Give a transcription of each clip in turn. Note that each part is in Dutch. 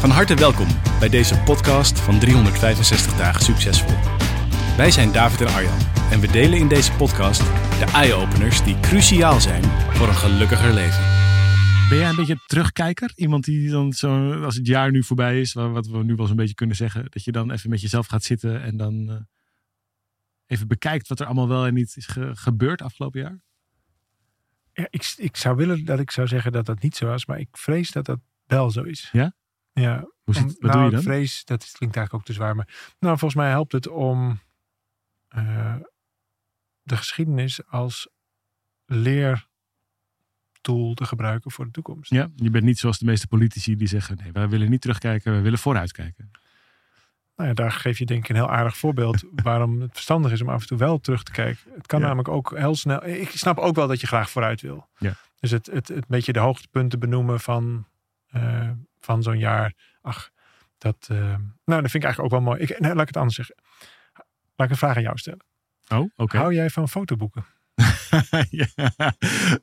Van harte welkom bij deze podcast van 365 dagen succesvol. Wij zijn David en Arjan en we delen in deze podcast de eye-openers die cruciaal zijn voor een gelukkiger leven. Ben jij een beetje terugkijker? Iemand die dan zo, als het jaar nu voorbij is, wat we nu wel eens een beetje kunnen zeggen, dat je dan even met jezelf gaat zitten en dan uh, even bekijkt wat er allemaal wel en niet is ge gebeurd afgelopen jaar? Ja, ik, ik zou willen dat ik zou zeggen dat dat niet zo was, maar ik vrees dat dat wel zo is. Ja? Ja. Hoe zit, Om- wat nou, doe je dan? vrees, dat klinkt eigenlijk ook te zwaar, maar nou, volgens mij helpt het om eh, de geschiedenis als leertool te gebruiken voor de toekomst. Ja, je bent niet zoals de meeste politici die zeggen, nee, wij willen niet terugkijken, we willen vooruitkijken. Nou ja, daar geef je denk ik een heel aardig voorbeeld waarom het verstandig is om af en toe wel terug te kijken. Het kan Ja. namelijk ook heel snel. Ik snap ook wel dat je graag vooruit wil. Ja. Dus het, het, het beetje de hoogtepunten benoemen van, eh, van zo'n jaar. Ach, dat, eh, nou, dat vind ik eigenlijk ook wel mooi. Ik, nee, laat ik het anders zeggen. Laat ik een vraag aan jou stellen. Oh, oké. Hou jij van fotoboeken? Ja.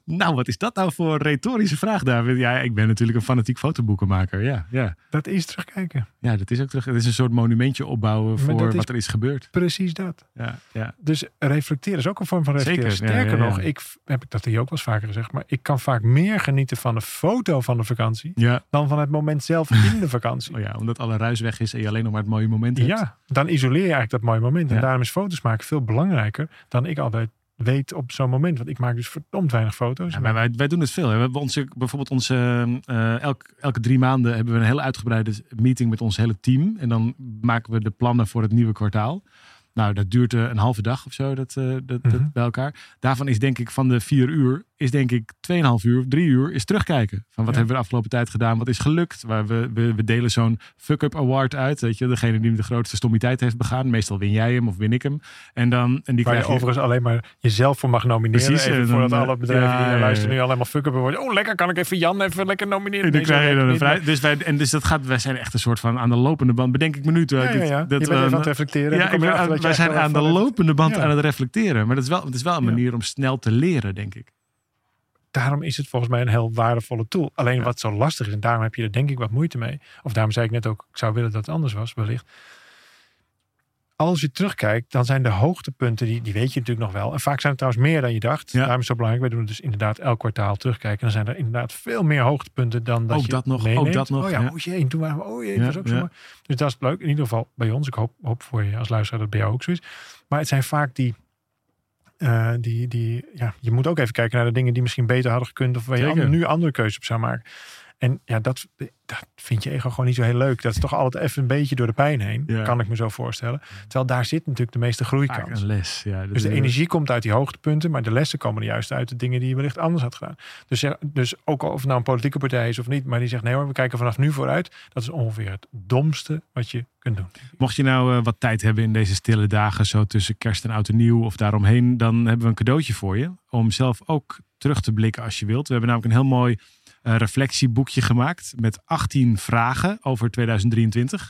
Nou, wat is dat nou voor een retorische vraag, David? Ja, ik ben natuurlijk een fanatiek fotoboekenmaker. Ja, ja. Dat is terugkijken. ja dat is ook terug. Het is een soort monumentje opbouwen voor wat er is gebeurd. Precies dat. Ja, ja. Dus reflecteren is ook een vorm van reflecteren. Zeker, Sterker ja, ja. nog, ik heb ik dat hier ook wel eens vaker gezegd, maar ik kan vaak meer genieten van de foto van de vakantie dan van het moment zelf in de vakantie. Oh ja, omdat alle ruis weg is en je alleen nog maar het mooie moment hebt. Ja, dan isoleer je eigenlijk dat mooie moment. En daarom is foto's maken veel belangrijker dan ik altijd weet op zo'n moment. Want ik maak dus verdomd weinig foto's. Ja, maar wij, wij doen het veel. Hè. We hebben onze, bijvoorbeeld onze, elk, elke drie maanden hebben we een hele uitgebreide meeting met ons hele team. En dan maken we de plannen voor het nieuwe kwartaal. Nou, dat duurt eh, een halve dag of zo, dat, eh, dat, dat Mhm. bij elkaar. Daarvan is denk ik van de vier uur, is denk ik 2,5 uur, drie uur, is terugkijken. Van wat Ja. hebben we de afgelopen tijd gedaan, wat is gelukt. Waar we, we, we delen zo'n fuck-up award uit. Weet je, degene die de grootste stommiteit heeft begaan. Meestal win jij hem of win ik hem. En dan, en die Waar je krijg je, overigens alleen maar jezelf voor mag nomineren. Precies, Even voordat dan, alle bedrijven ja, die naar luisteren nu allemaal fuck-up worden. Oh, lekker, kan ik even Jan even lekker nomineren? En dan krijg je dan een vrij. Dus, wij, en dus dat gaat, wij zijn echt een soort van aan de lopende band. Bedenk ik me nu. Ja, dat je bent we- even aan het reflecteren. en Ja, ik ben aan- wij zijn aan de lopende band aan het reflecteren. Maar dat is wel, het is wel een manier om snel te leren, denk ik. Daarom is het volgens mij een heel waardevolle tool. Alleen Ja. wat zo lastig is, en daarom heb je er denk ik wat moeite mee. Of daarom zei ik net ook, ik zou willen dat het anders was, wellicht. Als je terugkijkt, dan zijn de hoogtepunten, die, die weet je natuurlijk nog wel. En vaak zijn het trouwens meer dan je dacht. Ja. Daarom is het zo belangrijk. Wij doen het dus inderdaad elk kwartaal terugkijken. En dan zijn er inderdaad veel meer hoogtepunten dan dat Ook je dat nog, meeneemt. ook dat nog, Oh ja, ja. oh jee, en toen waren we, oh jee, Ja, dat was ook zo. Dus dat is leuk. In ieder geval bij ons. Ik hoop, hoop voor je als luisteraar dat bij jou ook zo is. Maar het zijn vaak die... eh, die, die, ja, je moet ook even kijken naar de dingen die misschien beter hadden gekund. Of waar je Zeker. nu andere keuzes op zou maken. En ja, dat, dat vindt je ego gewoon niet zo heel leuk. Dat is toch altijd even een beetje door de pijn heen. Ja. Kan ik me zo voorstellen. Terwijl daar zit natuurlijk de meeste groeikans. een les. Ja, Dus de energie komt uit die hoogtepunten, maar de lessen komen er juist uit de dingen die je wellicht anders had gedaan. Dus, dus ook al of het nou een politieke partij is of niet, maar die zegt nee hoor, we kijken vanaf nu vooruit. Dat is ongeveer het domste wat je kunt doen. Mocht je nou eh, wat tijd hebben in deze stille dagen, zo tussen kerst en oud en nieuw of daaromheen, dan hebben we een cadeautje voor je. Om zelf ook terug te blikken als je wilt. We hebben namelijk een heel mooi reflectieboekje gemaakt met 18 vragen over 2023.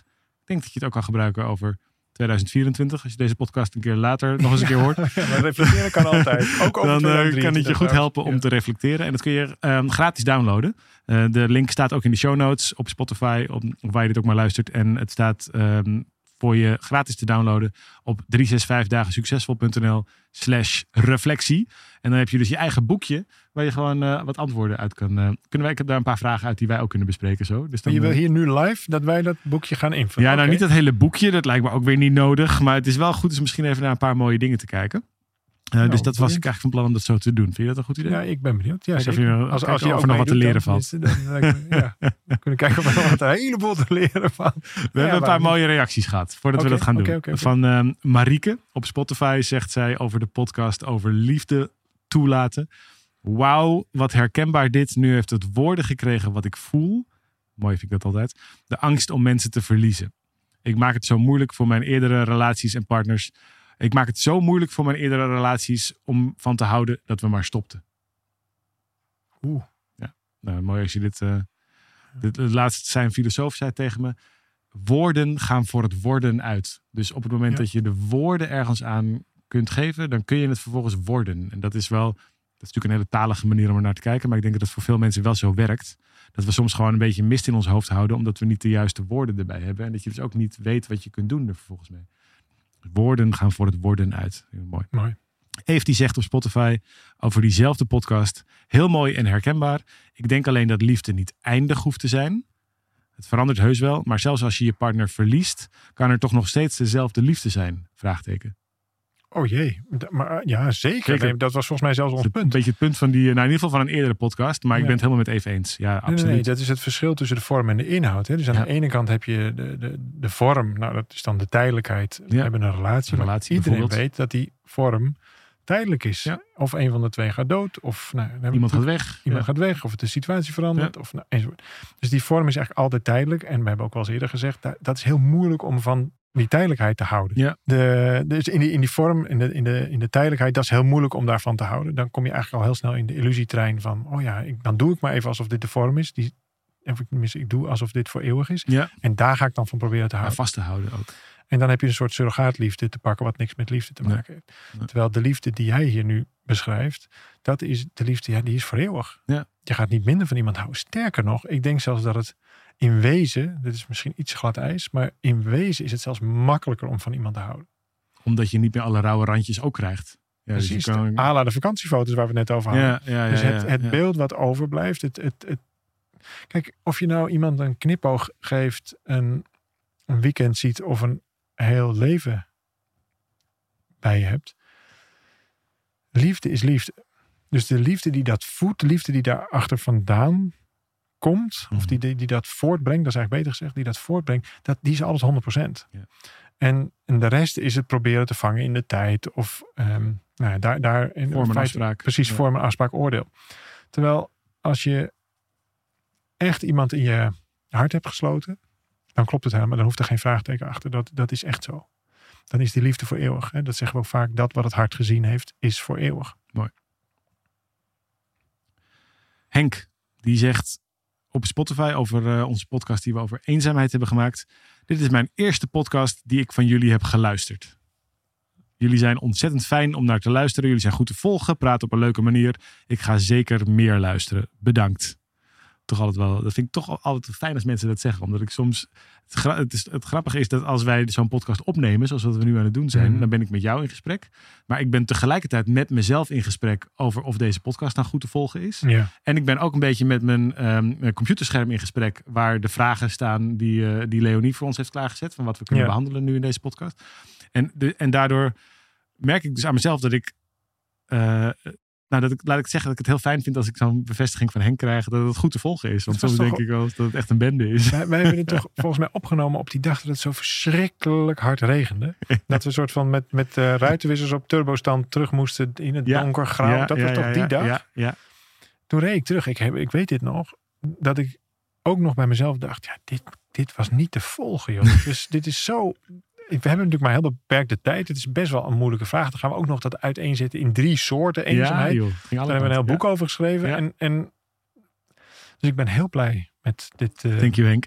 Ik denk dat je het ook kan gebruiken over 2024. Als je deze podcast een keer later nog eens een keer hoort. Ja, maar reflecteren kan altijd. Ook over dan eh, 2023 kan het je goed helpen om Ja. te reflecteren. En dat kun je ehm, gratis downloaden. Eh, de link staat ook in de show notes op Spotify, op, waar je dit ook maar luistert. En het staat ehm, voor je gratis te downloaden op 365dagensuccesvol.nl slash reflectie. En dan heb je dus je eigen boekje waar je gewoon eh, wat antwoorden uit kan. eh, kunnen wij, ik heb daar een paar vragen uit die wij ook kunnen bespreken zo. Dus dan, je wil eh, hier nu live dat wij dat boekje gaan invullen. ja, nou niet het hele boekje, dat lijkt me ook weer niet nodig. Maar het is wel goed om misschien even naar een paar mooie dingen te kijken. Eh, dus dat was ik eigenlijk van plan om dat zo te doen. Vind je dat een goed idee? Ja, ik ben benieuwd. Ja, als, als je er ook nog wat te leren dan valt. dan ja, we kunnen kijken of we nog wat een heleboel te leren van. We hebben een paar mooie reacties gehad voordat we dat gaan doen. Van ehm, Marieke op Spotify zegt zij over de podcast over liefde toelaten. Wauw, wat herkenbaar dit. Nu heeft het woorden gekregen wat ik voel. Mooi vind ik dat altijd. De angst om mensen te verliezen. Ik maak het zo moeilijk voor mijn eerdere relaties en partners. Ik maak het zo moeilijk voor mijn eerdere relaties om van te houden dat we maar stopten. Oeh. Nou, mooi als je dit. dit het laatste zijn filosoof zei tegen me. Woorden gaan voor het worden uit. Dus op het moment Ja. dat je de woorden ergens aan kunt geven, dan kun je het vervolgens worden. En dat is wel. Dat is natuurlijk een hele talige manier om er naar te kijken. Maar ik denk dat het voor veel mensen wel zo werkt. Dat we soms gewoon een beetje mist in ons hoofd houden. Omdat we niet de juiste woorden erbij hebben. En dat je dus ook niet weet wat je kunt doen er vervolgens mee. Woorden gaan voor het worden uit. Mooi. Mooi. Eve die zegt op Spotify over diezelfde podcast. Heel mooi en herkenbaar. Ik denk alleen dat liefde niet eindig hoeft te zijn. Het verandert heus wel. Maar zelfs als je je partner verliest, kan er toch nog steeds dezelfde liefde zijn? Vraagteken. Oh jee. Maar eh, ja, zeker. Zeker. Nee, dat was volgens mij zelfs ons Een punt. beetje het punt van die, nou in ieder geval van een eerdere podcast. Maar ik ben het helemaal met Eve eens. Ja, absoluut. nee, nee, dat is het verschil tussen de vorm en de inhoud. Hè. Dus aan Ja. de ene kant heb je de, de, de vorm, nou dat is dan de tijdelijkheid. We Ja. hebben een relatie, Een relatie, iedereen weet dat die vorm tijdelijk is. Ja. Of een van de twee gaat dood, of nou, Iemand gaat weg. iemand gaat weg, of de situatie verandert. Of, nou, enzovoort. Dus die vorm is eigenlijk altijd tijdelijk. En we hebben ook wel eens eerder gezegd, dat, dat is heel moeilijk om van die tijdelijkheid te houden. Ja. De, dus in die, in die vorm, in de, in, de, in de tijdelijkheid, dat is heel moeilijk om daarvan te houden. Dan kom je eigenlijk al heel snel in de illusietrein van, oh ja, ik, dan doe ik maar even alsof dit de vorm is. Die, of ik, tenminste, ik doe alsof dit voor eeuwig is. Ja, En daar ga ik dan van proberen te houden. vast te houden ook. En dan heb je een soort surrogaatliefde te pakken wat niks met liefde te maken heeft. Nee. Terwijl de liefde die jij hier nu beschrijft, dat is de liefde, ja, die is voor eeuwig. Ja. Je gaat niet minder van iemand houden. Sterker nog, ik denk zelfs dat het in wezen, dit is misschien iets glad ijs, maar in wezen is het zelfs makkelijker om van iemand te houden. Omdat je niet meer alle rauwe randjes ook krijgt. Ja, dus Precies. kan- A la de vakantiefoto's waar we het net over hadden. ja, ja, ja, Dus het, het beeld wat overblijft. Het, het, het, kijk, of je nou iemand een knipoog geeft, een, een weekend ziet of een heel leven bij je hebt. Liefde is liefde. Dus de liefde die dat voedt, de liefde die daar achter vandaan komt, of die, die, die dat voortbrengt, dat is eigenlijk beter gezegd, die dat voortbrengt, dat, die is alles 100%. Ja. En, en de rest is het proberen te vangen in de tijd of ehm, nou ja, daar, daar in Vorm een afspraak. Precies, Ja. vorm een afspraak, oordeel. Terwijl als je echt iemand in je hart hebt gesloten, dan klopt het helemaal. Dan hoeft er geen vraagteken achter. Dat, dat is echt zo. Dan is die liefde voor eeuwig. Hè? Dat zeggen we ook vaak. Dat wat het hart gezien heeft, is voor eeuwig. Henk, die zegt op Spotify over eh, onze podcast die we over eenzaamheid hebben gemaakt. Dit is mijn eerste podcast die ik van jullie heb geluisterd. Jullie zijn ontzettend fijn om naar te luisteren. Jullie zijn goed te volgen, praten op een leuke manier. Ik ga zeker meer luisteren. Bedankt. Toch altijd wel, dat vind ik toch altijd fijn als mensen dat zeggen. Omdat ik soms. Het, gra- het, is, het grappige is dat als wij zo'n podcast opnemen, zoals wat we nu aan het doen zijn, Mhm. dan ben ik met jou in gesprek. Maar ik ben tegelijkertijd met mezelf in gesprek over of deze podcast nou goed te volgen is. Ja. En ik ben ook een beetje met mijn ehm, computerscherm in gesprek. Waar de vragen staan die, eh, die Leonie voor ons heeft klaargezet. Van wat we kunnen Ja. behandelen nu in deze podcast. En, de, en daardoor merk ik dus aan mezelf dat ik. eh, nou, dat ik, laat ik zeggen dat ik het heel fijn vind als ik zo'n bevestiging van Henk krijg dat het goed te volgen is. Want Het soms denk ik wel dat het echt een bende is. Wij, wij hebben dit toch volgens mij opgenomen op die dag dat het zo verschrikkelijk hard regende. Dat we een soort van met, met eh, ruitenwissers op turbostand terug moesten in het Ja. donker grauw. Ja, dat ja, was toch die dag? Ja, ja. Toen reed ik terug. Ik, heb, ik weet dit nog. Dat ik ook nog bij mezelf dacht. Ja, dit, dit was niet te volgen joh. dus dit is zo... We hebben natuurlijk maar heel beperkte tijd. Het is best wel een moeilijke vraag. Dan gaan we ook nog dat uiteenzetten in drie soorten eenzaamheid. Ja, joh. Daar hebben we een heel boek over geschreven. En, en, dus ik ben heel blij met dit. eh, Ja. Thank you, Henk.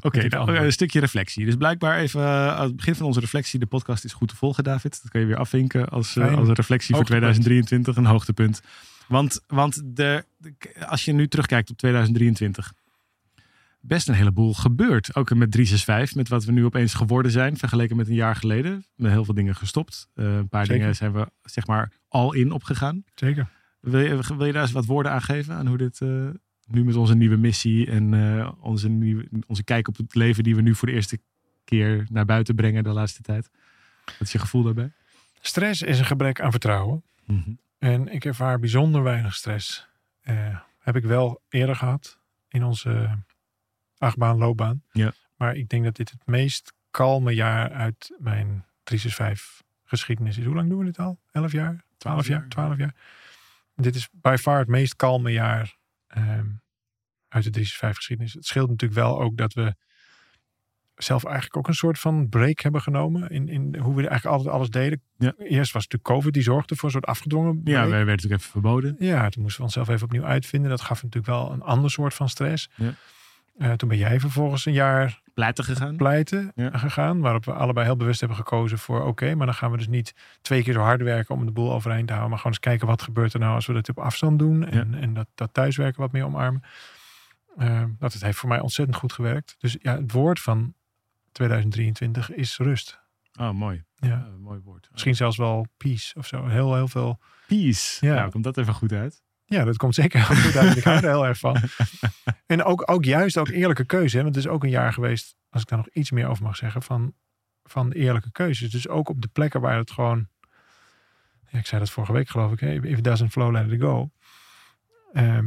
Oké, dit nou, antwoord. een stukje reflectie. Dus blijkbaar even eh, aan het begin van onze reflectie. De podcast is goed te volgen, David. Dat kan je weer afvinken als, eh, als een reflectie voor Hoogtepunt. 2023. Een hoogtepunt. Want, want de, de- als je nu terugkijkt op 2023. Best een heleboel gebeurd. Ook met 365, met wat we nu opeens geworden zijn. Vergeleken met een jaar geleden. Met heel veel dingen gestopt. Eh, een paar Zeker. dingen zijn we zeg maar al in opgegaan. Zeker. Wil je, wil je daar eens wat woorden aan geven? Aan hoe dit eh, nu met onze nieuwe missie en eh, onze, nieuwe, onze kijk op het leven die we nu voor de eerste keer naar buiten brengen de laatste tijd. Wat is je gevoel daarbij? Stress is een gebrek aan vertrouwen. En ik ervaar bijzonder weinig stress. Heb ik wel eerder gehad in onze achtbaanloopbaan. Ja. Maar ik denk dat dit het meest kalme jaar uit mijn 365 geschiedenis is. Hoe lang doen we dit al? 11 jaar? 12 jaar? 12 jaar? Dit is by far het meest kalme jaar ehm, uit de 365 geschiedenis. Het scheelt natuurlijk wel ook dat we zelf eigenlijk ook een soort van break hebben genomen. In, in hoe we eigenlijk altijd alles deden. Ja. Eerst was het natuurlijk COVID, die zorgde voor een soort afgedwongen break. Ja, wij werden natuurlijk even verboden. Ja, toen moesten we onszelf even opnieuw uitvinden. Dat gaf natuurlijk wel een ander soort van stress. Ja. Eh, toen ben jij vervolgens een jaar Pleiten gegaan. pleiten Ja. gegaan. Waarop we allebei heel bewust hebben gekozen voor oké, maar dan gaan we dus niet twee keer zo hard werken om de boel overeind te houden. Maar gewoon eens kijken wat gebeurt er nou als we dat op afstand doen. En, en dat, dat thuiswerken wat meer omarmen. Eh, dat het heeft voor mij ontzettend goed gewerkt. Dus ja, het woord van 2023 is rust. Oh, mooi. Ja. Ja, mooi woord. Misschien zelfs wel peace of zo. Heel, heel veel. Peace. Ja. Nou, komt dat even goed uit. Ja, dat komt zeker heel goed uit. Ik hou er heel erg van. En ook, ook juist ook eerlijke keuze. Hè? Want het is ook een jaar geweest, als ik daar nog iets meer over mag zeggen, van, van eerlijke keuzes. Dus ook op de plekken waar het gewoon. Ja, ik zei dat vorige week geloof ik. Hè? If it doesn't flow, let it go. Ehm,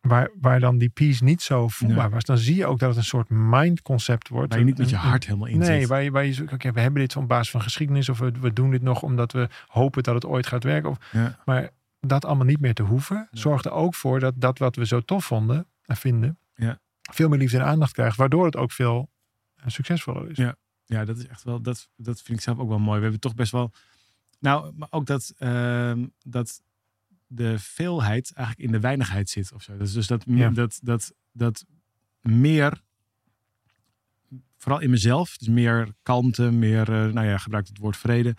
waar, waar dan die peace niet zo voelbaar was. Dan zie je ook dat het een soort mindconcept wordt. Waar je niet met je hart helemaal in Nee, zit. waar je, waar je oké, we hebben dit op basis van geschiedenis. Of we, we doen dit nog omdat we hopen dat het ooit gaat werken. Of, Ja. maar dat allemaal niet meer te hoeven, zorgt er ook voor dat dat wat we zo tof vonden en vinden, Ja. veel meer liefde en aandacht krijgt. Waardoor het ook veel eh, succesvoller is. Ja. Ja, dat is echt wel, dat, dat vind ik zelf ook wel mooi. We hebben toch best wel, nou, maar ook dat, ehm, dat de veelheid eigenlijk in de weinigheid zit of zo. Dus, dus dat, Ja. dat, dat, dat meer, vooral in mezelf, dus meer kalmte, meer, eh, nou ja, gebruik het woord vrede.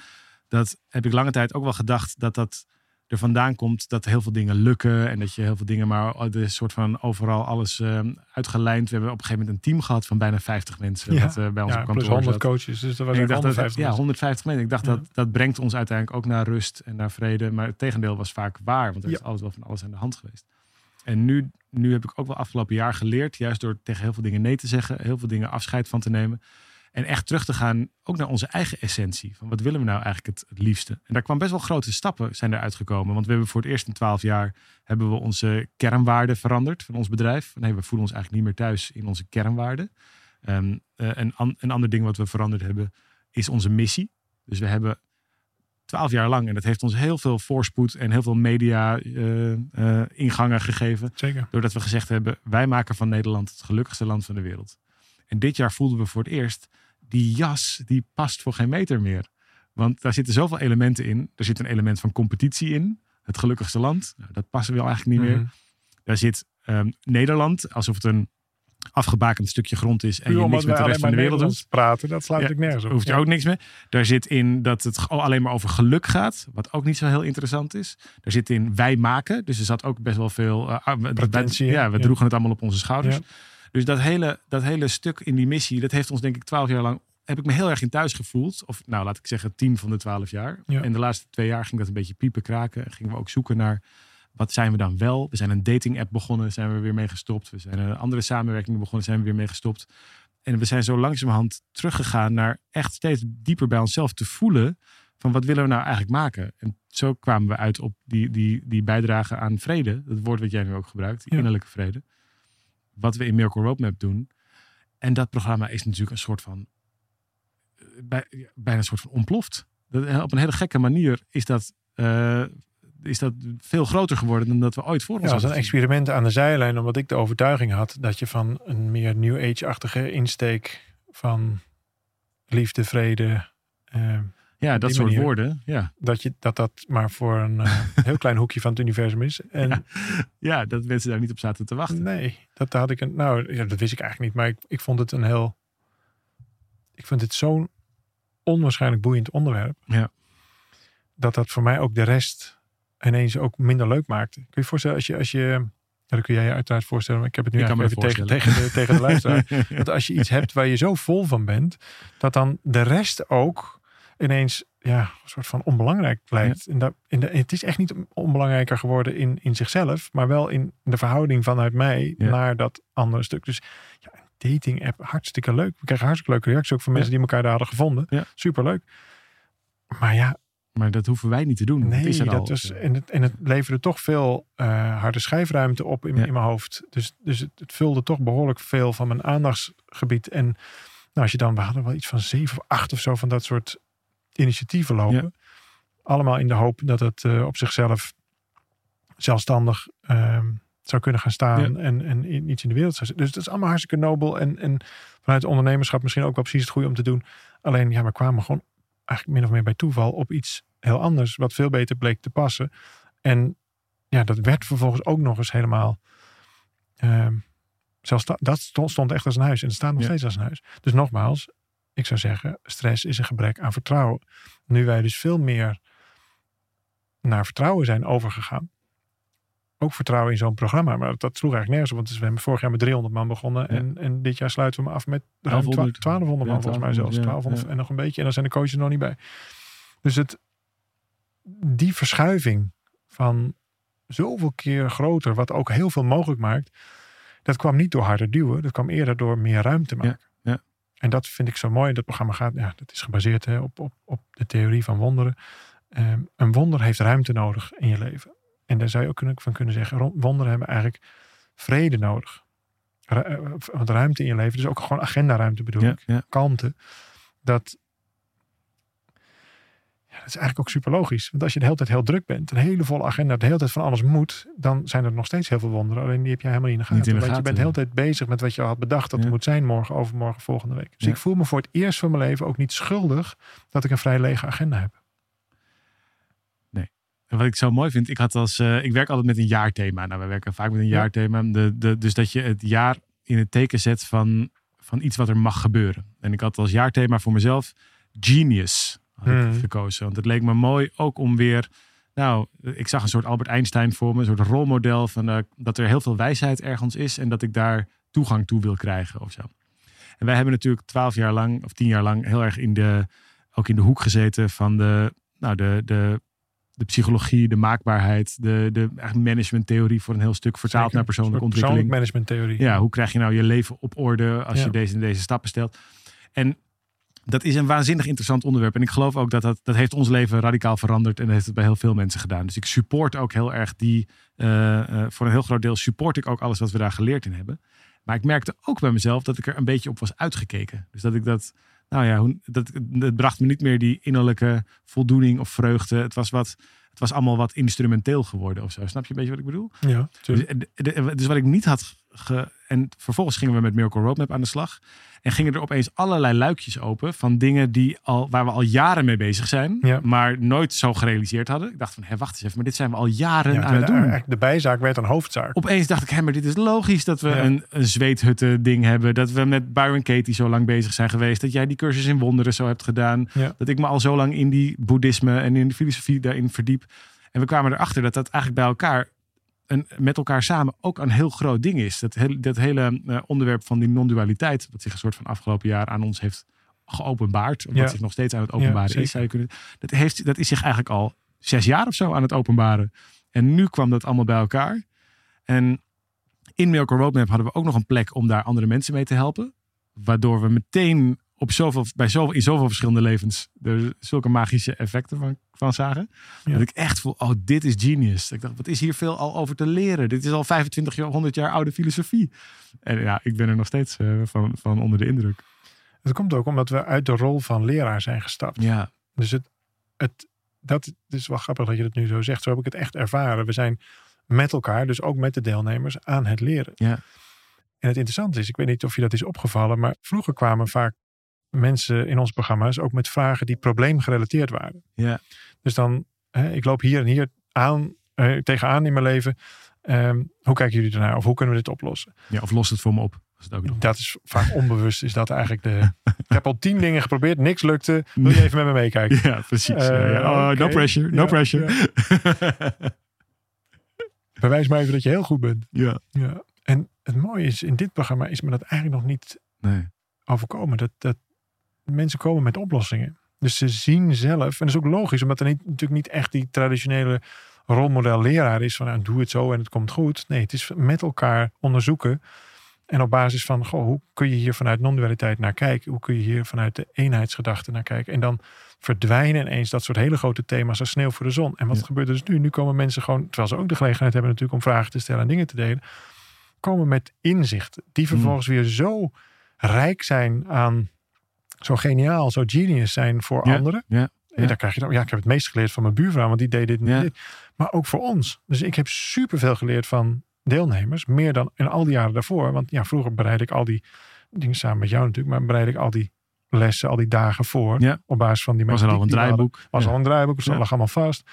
Dat heb ik lange tijd ook wel gedacht dat dat er vandaan komt dat heel veel dingen lukken en dat je heel veel dingen, maar een soort van overal alles ehm, uitgelijnd. We hebben op een gegeven moment een team gehad van bijna 50 mensen Ja. wat eh, bij ons Ja, op plus kantoor 100 zat. coaches, dus dat was En ik eigenlijk dacht dat, 150. ja, 150 mensen. Ik dacht Ja. dat dat brengt ons uiteindelijk ook naar rust en naar vrede. Maar het tegendeel was vaak waar, want er is altijd wel van alles aan de hand geweest. En nu, nu heb ik ook wel afgelopen jaar geleerd, juist door tegen heel veel dingen nee te zeggen, heel veel dingen afscheid van te nemen. En echt terug te gaan, ook naar onze eigen essentie. Van wat willen we nou eigenlijk het, liefste? En daar kwam best wel grote stappen zijn eruit gekomen. Want we hebben voor het eerst in 12 jaar hebben we onze kernwaarden veranderd van ons bedrijf. Nee, we voelen ons eigenlijk niet meer thuis in onze kernwaarden. Eh, een, an- een ander ding wat we veranderd hebben is onze missie. Dus we hebben twaalf jaar lang, en dat heeft ons heel veel voorspoed en heel veel media eh, eh, ingangen gegeven. Zeker. Doordat we gezegd hebben, wij maken van Nederland het gelukkigste land van de wereld. En dit jaar voelden we voor het eerst, die jas die past voor geen meter meer. Want daar zitten zoveel elementen in. Er zit een element van competitie in. Het gelukkigste land. Nou, dat passen we eigenlijk niet meer. Mhm. Daar zit ehm, Nederland, alsof het een afgebakend stukje grond is. En Puur je niks met de rest van de wereld doet. Praten, dat slaat Ja, natuurlijk nergens op. Hoeft Ja. ook niks mee. Daar zit in dat het alleen maar over geluk gaat. Wat ook niet zo heel interessant is. Daar zit in wij maken. Dus er zat ook best wel veel... eh, ah, we- Pretentie, wij- ja, we droegen het allemaal op onze schouders. Dus dat hele, dat hele stuk in die missie, dat heeft ons denk ik twaalf jaar lang... heb ik me heel erg in thuis gevoeld. Of nou, laat ik zeggen tien van de twaalf jaar. Ja. En de laatste twee jaar ging dat een beetje piepen kraken. Gingen we ook zoeken naar... Wat zijn we dan wel? We zijn een dating app begonnen, zijn we weer mee gestopt. We zijn een andere samenwerking begonnen, zijn we weer mee gestopt. En we zijn zo langzamerhand teruggegaan naar echt steeds dieper bij onszelf te voelen van wat willen we nou eigenlijk maken. En zo kwamen we uit op die, die, die bijdrage aan vrede. Dat woord wat jij nu ook gebruikt, die Ja. innerlijke vrede. Wat we in Miracle Roadmap doen. En dat programma is natuurlijk een soort van, eh, bij, bijna een soort van ontploft. Dat, eh, op een hele gekke manier is dat, eh, is dat veel groter geworden dan dat we ooit voor ons Ja, als een hadden. experiment aan de zijlijn, omdat ik de overtuiging had dat je van een meer New Age-achtige insteek van liefde, vrede, Ja, dat soort manier. woorden. Ja. dat, je, dat dat maar voor een eh, heel klein hoekje van het universum is. En Ja. ja, dat mensen daar niet op zaten te wachten. nee, dat had ik een, nou, ja, dat wist ik eigenlijk niet, maar ik, ik vond het een heel, ik vind het zo'n onwaarschijnlijk boeiend onderwerp. Ja. Dat dat voor mij ook de rest ineens ook minder leuk maakte. Kun je je voorstellen als je, als je ja, dat kun jij je uiteraard voorstellen, maar ik heb het nu Ik eigenlijk even tegen, tegen, de, tegen de luisteraar. Dat als je iets hebt waar je zo vol van bent, dat dan de rest ook ineens ja, een soort van onbelangrijk lijkt. En dat, in de, het is echt niet onbelangrijker geworden in, in zichzelf, maar wel in de verhouding vanuit mij Ja. naar dat andere stuk. Dus ja, een dating app, hartstikke leuk. We krijgen hartstikke leuke reacties ook van mensen die elkaar daar hadden gevonden. Ja. Superleuk. Maar ja, Maar dat hoeven wij niet te doen. Nee, dat is er al. dat was, en, het, en het leverde toch veel eh, harde schijfruimte op in, Ja. in mijn hoofd. Dus, dus het, het vulde toch behoorlijk veel van mijn aandachtsgebied. En nou, als je dan, we hadden wel iets van zeven of acht of zo van dat soort initiatieven lopen. Allemaal in de hoop dat het eh, op zichzelf zelfstandig ehm, zou kunnen gaan staan Ja. en, en in- iets in de wereld zou zetten. Dus dat is allemaal hartstikke nobel en, en vanuit het ondernemerschap misschien ook wel precies het goede om te doen. Alleen ja, we kwamen gewoon eigenlijk min of meer bij toeval op iets heel anders, wat veel beter bleek te passen. En ja, dat werd vervolgens ook nog eens helemaal. ehm, zelfs da- dat stond, stond echt als een huis en het staat nog Ja. steeds als een huis. Dus nogmaals, ik zou zeggen, stress is een gebrek aan vertrouwen. Nu wij dus veel meer naar vertrouwen zijn overgegaan. Ook vertrouwen in zo'n programma. Maar dat sloeg eigenlijk nergens op. Want we hebben vorig jaar met 300 man begonnen. En, en dit jaar sluiten we hem af met ruim 1100. 1200 man Ja, volgens mij zelfs. 1200, 1200 ja. en nog een beetje. En dan zijn de coaches nog niet bij. Dus het, die verschuiving van zoveel keer groter. Wat ook heel veel mogelijk maakt. Dat kwam niet door harder duwen. Dat kwam eerder door meer ruimte maken. En dat vind ik zo mooi. Dat programma gaat, ja, dat is gebaseerd hè, op, op, op de theorie van wonderen. Ehm, een wonder heeft ruimte nodig in je leven. En daar zou je ook kunnen, van kunnen zeggen, wonderen hebben eigenlijk vrede nodig. Ru- eh, Want ruimte in je leven, dus ook gewoon agendaruimte bedoel Ja, ik, ja. kalmte. Dat, ja, dat is eigenlijk ook super logisch. Want als je de hele tijd heel druk bent, een hele volle agenda, de hele tijd van alles moet, dan zijn er nog steeds heel veel wonderen. Alleen die heb jij helemaal niet in de Niet gaten. in de want je bent de gaten. hele tijd bezig met wat je al had bedacht dat Ja. er moet zijn morgen, overmorgen, volgende week. Dus Ja. ik voel me voor het eerst van mijn leven ook niet schuldig dat ik een vrij lege agenda heb. En wat ik zo mooi vind, ik had als eh, ik werk altijd met een jaarthema. Nou, we werken vaak met een Ja. jaarthema. De, de, dus dat je het jaar in het teken zet van, van iets wat er mag gebeuren. En ik had als jaarthema voor mezelf genius had ik Hmm. gekozen. Want het leek me mooi ook om weer. Nou, ik zag een soort Albert Einstein voor me, een soort rolmodel van eh, dat er heel veel wijsheid ergens is en dat ik daar toegang toe wil krijgen of zo. En wij hebben natuurlijk twaalf jaar lang of tien jaar lang heel erg in de, ook in de hoek gezeten van de, nou, de, de, de psychologie, de maakbaarheid, de, de managementtheorie voor een heel stuk vertaald Zeker. naar persoonlijke ontwikkeling. Persoonlijk managementtheorie. Ja, hoe krijg je nou je leven op orde als Ja. je deze en deze stappen stelt? En dat is een waanzinnig interessant onderwerp. En ik geloof ook dat dat, dat heeft ons leven radicaal veranderd. En dat heeft het bij heel veel mensen gedaan. Dus ik support ook heel erg die, eh, eh, voor een heel groot deel support ik ook alles wat we daar geleerd in hebben. Maar ik merkte ook bij mezelf dat ik er een beetje op was uitgekeken. Dus dat ik dat, nou ja, dat, het bracht me niet meer die innerlijke voldoening of vreugde. Het was wat, het was allemaal wat instrumenteel geworden of zo. Snap je een beetje wat ik bedoel? Ja, Dus, de- dus wat ik niet had. Ge, en vervolgens gingen we met Miracle Roadmap aan de slag. En gingen er opeens allerlei luikjes open van dingen die al, waar we al jaren mee bezig zijn. Ja. Maar nooit zo gerealiseerd hadden. Ik dacht van, hé, wacht eens even, maar dit zijn we al jaren Ja, aan het doen. eigenlijk de bijzaak werd een hoofdzaak. Opeens dacht ik, hé, maar dit is logisch dat we Ja. een, een zweethutten ding hebben. Dat we met Byron Katie zo lang bezig zijn geweest. Dat jij die cursus in wonderen zo hebt gedaan. Dat ik me al zo lang in die boeddhisme en in de filosofie daarin verdiep. En we kwamen erachter dat dat eigenlijk bij elkaar, een, met elkaar samen, ook een heel groot ding is. Dat, hele- dat hele eh, onderwerp van die non-dualiteit, wat zich een soort van afgelopen jaar aan ons heeft geopenbaard. Wat Ja. zich nog steeds aan het openbaren is, zou je kunnen. Dat, heeft, dat is zich eigenlijk al zes jaar of zo aan het openbaren. En nu kwam dat allemaal bij elkaar. En in Miracle Roadmap hadden we ook nog een plek om daar andere mensen mee te helpen. Waardoor we meteen op zoveel, bij zoveel, in zoveel verschillende levens er zulke magische effecten van, van zagen. Ja. Dat ik echt voel, oh, dit is genius. Ik dacht, wat is hier veel al over te leren? Dit is al 25, jaar, 100 jaar oude filosofie. En ja, ik ben er nog steeds eh, van, van onder de indruk. Het komt ook omdat we uit de rol van leraar zijn gestapt. Ja, Dus het, het, dat het is wel grappig dat je het nu zo zegt. Zo heb ik het echt ervaren. We zijn met elkaar, dus ook met de deelnemers, aan het leren. Ja. En het interessante is, ik weet niet of je dat is opgevallen, maar vroeger kwamen vaak mensen in onze programma's ook met vragen die probleemgerelateerd waren. Ja. Dus dan, hè, ik loop hier en hier aan, eh, tegenaan in mijn leven. Ehm, hoe kijken jullie ernaar? Of hoe kunnen we dit oplossen? ja, of los het voor me op. Dat is ook nog. Dat is vaak onbewust, is dat eigenlijk de... ik heb al tien dingen geprobeerd, niks lukte. Wil je even met me meekijken? Ja, precies. Eh, Ja, ja. Oh, No pressure, no Ja, pressure. Bewijs maar even dat je heel goed bent. ja. Ja. En het mooie is, in dit programma is me dat eigenlijk nog niet Nee. overkomen. Dat, dat mensen komen met oplossingen. Dus ze zien zelf, en dat is ook logisch, omdat er niet, natuurlijk niet echt die traditionele rolmodel leraar is van nou, doe het zo en het komt goed. Nee, het is met elkaar onderzoeken. En op basis van, goh, hoe kun je hier vanuit non-dualiteit naar kijken? Hoe kun je hier vanuit de eenheidsgedachte naar kijken? En dan verdwijnen ineens dat soort hele grote thema's als sneeuw voor de zon. En wat Ja. gebeurt er dus nu? Nu komen mensen gewoon, terwijl ze ook de gelegenheid hebben natuurlijk om vragen te stellen en dingen te delen, komen met inzichten die vervolgens weer zo rijk zijn aan, zo geniaal, zo genius zijn voor Ja, anderen. ja, En ja. daar krijg je dan, ja, ik heb het meest geleerd van mijn buurvrouw, want die deed dit en Ja. dit. Maar ook voor ons. Dus ik heb superveel geleerd van deelnemers. Meer dan in al die jaren daarvoor. Want ja, vroeger bereid ik al die dingen samen met jou natuurlijk. Maar bereid ik al die lessen, al die dagen voor. Ja. Op basis van die Was er al een hadden. draaiboek? Was Ja. al een draaiboek, dus dat lag allemaal vast.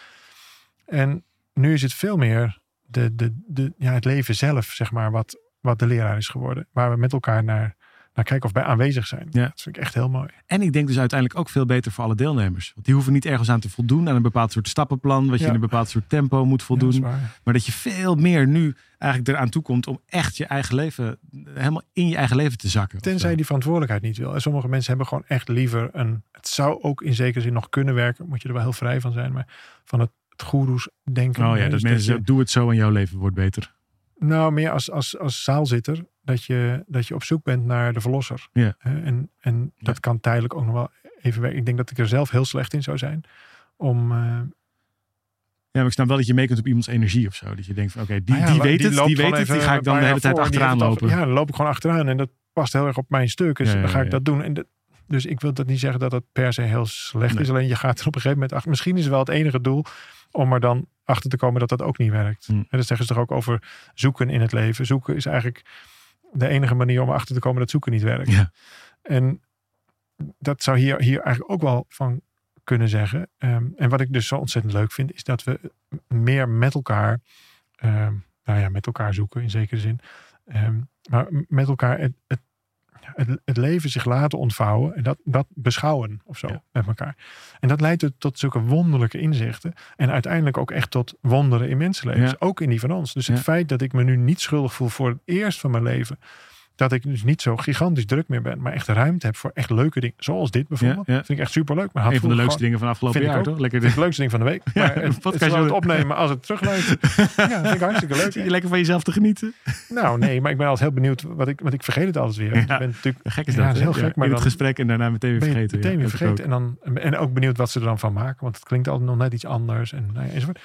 En nu is het veel meer de, de, de, ja, het leven zelf, zeg maar, wat, wat de leraar is geworden. Waar we met elkaar naar, naar kijken of bij aanwezig zijn. Ja. Dat vind ik echt heel mooi. En ik denk dus uiteindelijk ook veel beter voor alle deelnemers. Want die hoeven niet ergens aan te voldoen aan een bepaald soort stappenplan, wat je in een bepaald soort tempo moet Ja, voldoen. dat is waar. maar dat je veel meer nu eigenlijk eraan toe komt om echt je eigen leven, helemaal in je eigen leven te zakken. Tenzij je die verantwoordelijkheid niet wil. En sommige mensen hebben gewoon echt liever een. Het zou ook in zekere zin nog kunnen werken. Moet je er wel heel vrij van zijn. Maar van het, het goeroes denken. Oh ja, dat mensen je- doe het zo en jouw leven wordt beter. Nou, meer als, als, als zaalzitter. Dat je, dat je op zoek bent naar de verlosser. Ja. En, en dat kan tijdelijk ook nog wel even werken. Ik denk dat ik er zelf heel slecht in zou zijn. Om. eh, Ja, maar ik snap wel dat je mee kunt op iemands energie of zo. Dat je denkt van oké, die, nou ja, die weet het, die weet het, die ga ik dan de hele tijd achteraan lopen. Ja, dan loop ik gewoon achteraan. En dat past heel erg op mijn stuk. Dus Ja, dan ga ik dat doen. En dat, dus ik wil dat niet zeggen dat het per se heel slecht Nee. is. Alleen je gaat er op een gegeven moment achter. Misschien is het wel het enige doel om er dan achter te komen dat dat ook niet werkt. Hm. En dat zeggen ze toch ook over zoeken in het leven. Zoeken is eigenlijk de enige manier om erachter te komen dat zoeken niet werkt. Ja. En dat zou hier, hier eigenlijk ook wel van kunnen zeggen. Ehm, en wat ik dus zo ontzettend leuk vind, is dat we meer met elkaar, ehm, nou ja, met elkaar zoeken in zekere zin. Ehm, maar met elkaar het, het, het, het leven zich laten ontvouwen en dat, dat beschouwen of zo Ja. met elkaar. En dat leidt tot- zulke wonderlijke inzichten. En uiteindelijk ook echt tot wonderen in mensenlevens. Ja. Ook in die van ons. Dus het feit dat ik me nu niet schuldig voel voor het eerst van mijn leven. Dat ik dus niet zo gigantisch druk meer ben. Maar echt ruimte heb voor echt leuke dingen. Zoals dit bijvoorbeeld. Ja, ja. Vind ik echt superleuk. Maar had Een van de leukste dingen van afgelopen jaar, ook. toch? Lekker de, Het leukste ding van de week. Ja, Maar het, het, opnemen als het terugluisteren. ja, vind ik hartstikke leuk. Zit je lekker van jezelf te genieten? Nou nee, maar ik ben altijd heel benieuwd. Wat ik, want ik vergeet het altijd weer. Ja. Ik ben natuurlijk Gek is Ja, dat, is heel gek, maar in het gesprek en daarna meteen weer vergeten. meteen weer vergeten. En, dan, en ook benieuwd wat ze er dan van maken. Want het klinkt altijd nog net iets anders. En, nou enzovoort.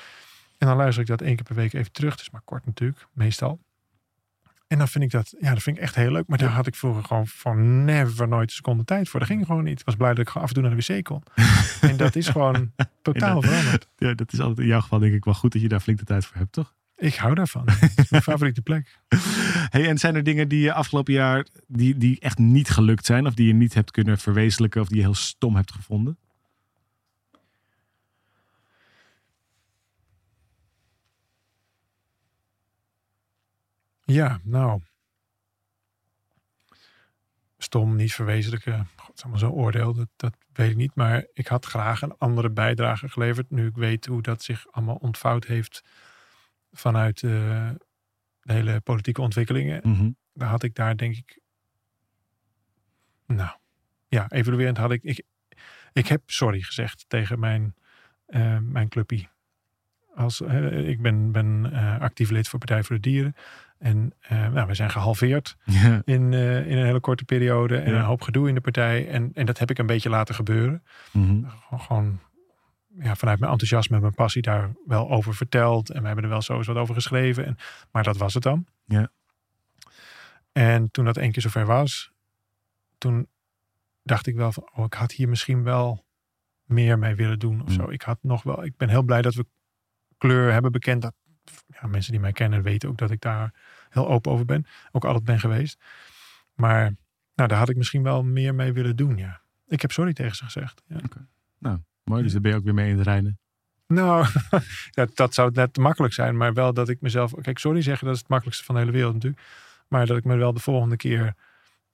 en dan luister ik dat één keer per week even terug. Het is maar kort natuurlijk, meestal. En dan vind ik dat, ja, dat vind ik echt heel leuk. Maar daar had ik vroeger gewoon van never nooit een seconde tijd voor. Dat ging gewoon niet. Ik was blij dat ik gewoon af en toe naar de wc kon. en dat is gewoon totaal veranderd. Ja, dat is altijd in jouw geval denk ik wel goed dat je daar flink de tijd voor hebt, toch? Ik hou daarvan. Is mijn favoriete plek. Hey, en zijn er dingen die je afgelopen jaar die, die echt niet gelukt zijn, of die je niet hebt kunnen verwezenlijken, of die je heel stom hebt gevonden? Ja, nou. Stom, niet verwezenlijken. God, het is allemaal zo'n oordeel, dat, dat weet ik niet. Maar ik had graag een andere bijdrage geleverd. Nu ik weet hoe dat zich allemaal ontvouwd heeft vanuit eh, de hele politieke ontwikkelingen. Mhm. Dan had ik daar denk ik... Nou, ja, evaluerend had ik... Ik, ik heb sorry gezegd tegen mijn, eh, mijn clubpie. Als, eh, ik ben, ben actief lid voor Partij voor de Dieren. En eh, nou, we zijn gehalveerd Ja. in, eh, in een hele korte periode. En Ja. een hoop gedoe in de partij. En, en dat heb ik een beetje laten gebeuren. Mhm. Gewoon, gewoon ja, vanuit mijn enthousiasme en mijn passie daar wel over verteld. En we hebben er wel zo eens wat over geschreven. En, maar dat was het dan. Ja. En toen dat één keer zover was, toen dacht ik wel van, oh, ik had hier misschien wel meer mee willen doen of Mm. zo. Ik had nog wel, ik ben heel blij dat we kleur hebben bekend. Dat, ja, mensen die mij kennen weten ook dat ik daar heel open over ben. Ook altijd ben geweest. Maar nou, daar had ik misschien wel meer mee willen doen, ja. Ik heb sorry tegen ze gezegd. Ja. Mooi, dus daar ben je ook weer mee in het reinen. Nou, dat, dat zou net makkelijk zijn. Maar wel dat ik mezelf... Kijk, sorry zeggen, dat is het makkelijkste van de hele wereld natuurlijk. Maar dat ik me wel de volgende keer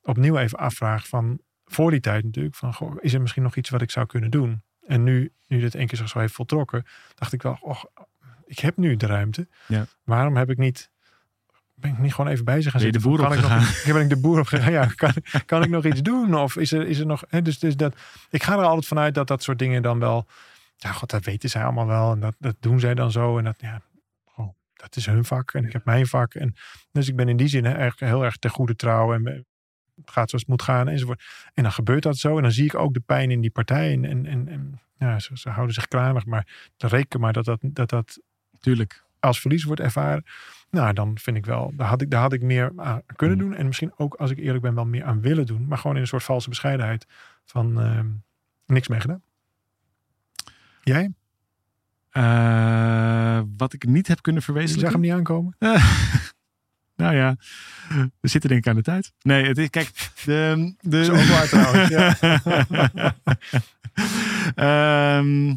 opnieuw even afvraag van... Voor die tijd natuurlijk. Van, goh, is er misschien nog iets wat ik zou kunnen doen? En nu, nu dit één keer zich zo heeft voltrokken... dacht ik wel, och, ik heb nu de ruimte. Ja. Waarom heb ik niet... Ben ik niet gewoon even bij ze gaan je de zitten? boer kan ik nog, ben ik de boer opgegaan? Ja, kan, kan ik nog iets doen? Of is er, is er nog... Hè, dus, dus dat, ik ga er altijd vanuit dat dat soort dingen dan wel ja, god, dat weten zij allemaal wel. En dat, dat doen zij dan zo. En dat, ja, oh, dat is hun vak. En ik heb mijn vak. En dus ik ben in die zin erg, heel erg ten goede trouw. En het gaat zoals het moet gaan enzovoort. En dan gebeurt dat zo. En dan zie ik ook de pijn in die partij. En, en, en, ja, ze, ze houden zich klaar. Maar dan reken maar dat dat, dat dat Tuurlijk. als verlies wordt ervaren. Nou, dan vind ik wel, daar had ik, daar had ik meer aan kunnen Hmm. doen. En misschien ook, als ik eerlijk ben, wel meer aan willen doen. Maar gewoon in een soort valse bescheidenheid van ehm, niks mee gedaan. Jij? Eh, wat ik niet heb kunnen Je zag verwezenlijken. hem niet aankomen? Nou ja, we zitten denk ik aan de tijd. Nee, het is, kijk, de... de... Waar trouwens, ja. Ehm,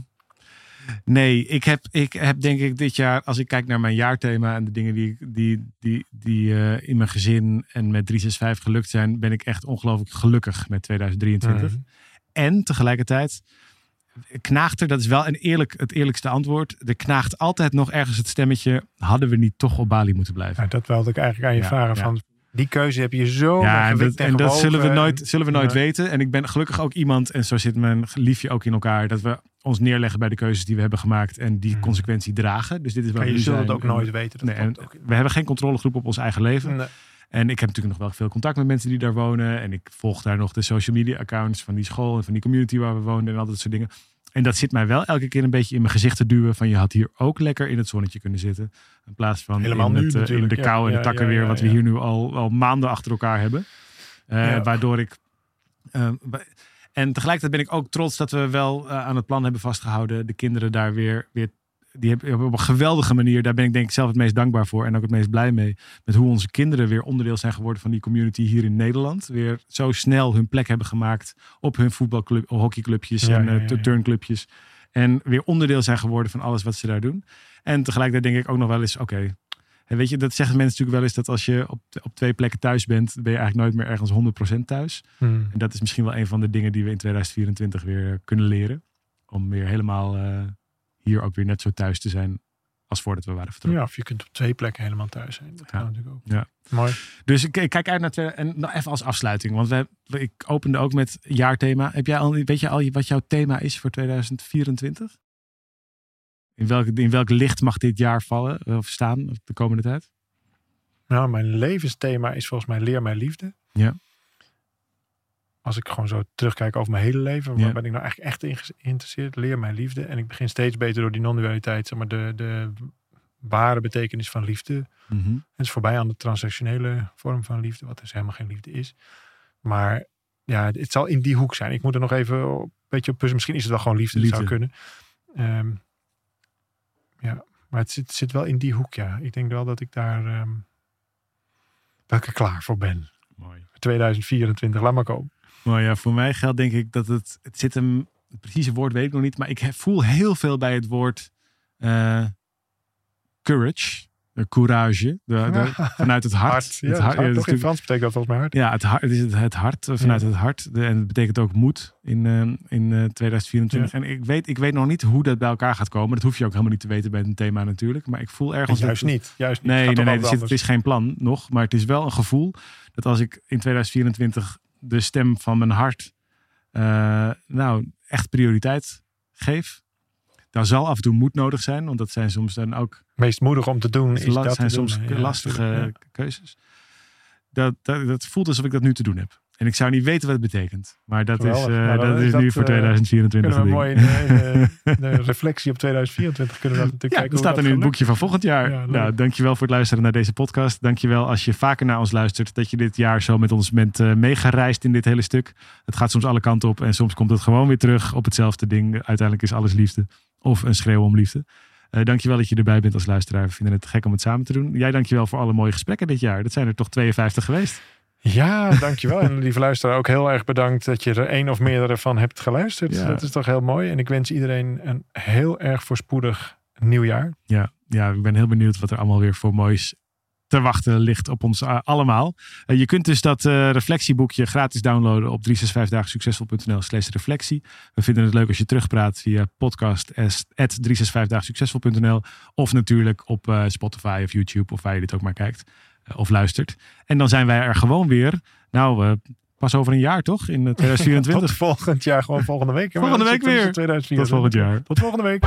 nee, ik heb, ik heb denk ik dit jaar, als ik kijk naar mijn jaarthema en de dingen die, die, die, die eh, in mijn gezin en met 365 gelukt zijn, ben ik echt ongelooflijk gelukkig met 2023. Mhm. En tegelijkertijd knaagt er, dat is wel een eerlijk, het eerlijkste antwoord, er knaagt altijd nog ergens het stemmetje, hadden we niet toch op Bali moeten blijven? Ja, dat wilde ik eigenlijk aan je Ja, vragen. ja. Van, die keuze heb je zo Ja, en dat, en dat zullen we nooit, zullen we nooit Ja. weten. En ik ben gelukkig ook iemand, en zo zit mijn liefje ook in elkaar, dat we ons neerleggen bij de keuzes die we hebben gemaakt en die Mhm. consequentie dragen. Dus dit is wel je zult het ook nooit weten. Dat Nee, ook. we hebben geen controlegroep op ons eigen leven. Nee. En ik heb natuurlijk nog wel veel contact met mensen die daar wonen. En ik volg daar nog de social media accounts van die school en van die community waar we woonden en al dat soort dingen. En dat zit mij wel elke keer een beetje in mijn gezicht te duwen. Van je had hier ook lekker in het zonnetje kunnen zitten. In plaats van Helemaal in, nu het, eh, in de kou en Ja, de takken ja, weer. Wat we hier nu al, al maanden achter elkaar hebben. Eh. Waardoor ik... eh, en tegelijkertijd ben ik ook trots dat we wel eh, aan het plan hebben vastgehouden. De kinderen daar weer... weer die hebben op een geweldige manier, daar ben ik denk ik zelf het meest dankbaar voor. En ook het meest blij mee. Met hoe onze kinderen weer onderdeel zijn geworden van die community hier in Nederland. Weer zo snel hun plek hebben gemaakt op hun voetbalclub, hockeyclubjes Ja, en ja, eh, ja, turnclubjes. En weer onderdeel zijn geworden van alles wat ze daar doen. En tegelijkertijd denk ik ook nog wel eens, oké. En weet je, dat zeggen mensen natuurlijk wel eens dat als je op, op twee plekken thuis bent, ben je eigenlijk nooit meer ergens 100% thuis. Hmm. En dat is misschien wel een van de dingen die we in 2024 weer kunnen leren. Om weer helemaal eh, hier ook weer net zo thuis te zijn als voordat we waren vertrokken. Ja, of je kunt op twee plekken helemaal thuis zijn. Dat kan Ja. natuurlijk ook. Ja. Mooi. Dus ik, ik kijk uit naar twee, en even als afsluiting, want we, ik opende ook met jaarthema. Heb jij al, weet je al wat jouw thema is voor 2024? In welk, in welk licht mag dit jaar vallen eh, of staan de komende tijd? Nou, mijn levensthema is volgens mij leer mij liefde. Ja. Als ik gewoon zo terugkijk over mijn hele leven, waar Ja. ben ik nou eigenlijk echt in geïnteresseerd? Leer mij liefde. En ik begin steeds beter door die non-dualiteit, zeg maar, de, de ware betekenis van liefde. Mhm. Het is voorbij aan de transactionele vorm van liefde, wat dus helemaal geen liefde is. Maar ja, het zal in die hoek zijn. Ik moet er nog even een beetje op puzzelen. Misschien is het wel gewoon liefde, dat zou kunnen. Ehm, ja, maar het zit, zit wel in die hoek, ja. Ik denk wel dat ik daar, dat ik er klaar voor ben. Mooi. 2024, laat maar komen. Nou ja, voor mij geldt denk ik dat het, het zit hem, het precieze woord weet ik nog niet, maar ik voel heel veel bij het woord eh, courage, courage, de, de- vanuit het hart. Hart. Ja, het hart, ja, toch? In natuurlijk- Frans betekent dat volgens mij hart. Ja, het hart, het is het, het hart, eh, vanuit het hart. De- en het betekent ook moed in, eh, in eh, 2024. En ik weet, ik weet nog niet hoe dat bij elkaar gaat komen. Dat hoef je ook helemaal niet te weten bij een thema natuurlijk. Maar ik voel ergens... juist dat- niet. Juist niet. Nee, Het nee, nee. Het, over zit- het is geen plan nog. Maar het is wel een gevoel dat als ik in 2024 de stem van mijn hart eh, nou echt prioriteit geef. Daar zal af en toe moed nodig zijn. Want dat zijn soms dan ook meest moedig om te doen is dat zijn doen. soms lastige ja. keuzes. Dat, dat, dat voelt alsof ik dat nu te doen heb. En ik zou niet weten wat het betekent. Maar dat is, eh, Nou, dat is nu voor eh, 2024 Kunnen we een mooi in de- de reflectie op 2024 kunnen we dat natuurlijk Ja, kijken. dat staat er nu in het boekje van volgend jaar. Ja, nou, dankjewel voor het luisteren naar deze podcast. Dankjewel als je vaker naar ons luistert. Dat je dit jaar zo met ons bent eh, meegereisd in dit hele stuk. Het gaat soms alle kanten op. En soms komt het gewoon weer terug op hetzelfde ding. Uiteindelijk is alles liefde. Of een schreeuw om liefde. Eh dankjewel dat je erbij bent als luisteraar. We vinden het gek om het samen te doen. Jij dankjewel voor alle mooie gesprekken dit jaar. Dat zijn er toch 52 geweest. Ja, dankjewel. En lieve luisteraar, ook heel erg bedankt dat je er één of meerdere van hebt geluisterd. Ja. Dat is toch heel mooi. En ik wens iedereen een heel erg voorspoedig nieuwjaar. Ja, ja, ik ben heel benieuwd wat er allemaal weer voor moois te wachten ligt op ons uh, allemaal. Uh, je kunt dus dat uh, reflectieboekje gratis downloaden op 365daagsuccesvol.nl slash reflectie. We vinden het leuk als je terugpraat via podcast at 365daagsuccesvol.nl of natuurlijk op Spotify of YouTube of waar je dit ook maar kijkt of luistert. En dan zijn wij er gewoon weer. Nou, pas over een jaar toch? In 2024. Tot volgend jaar, gewoon volgende week. Volgende week weer. Tot volgend jaar. Tot volgende week.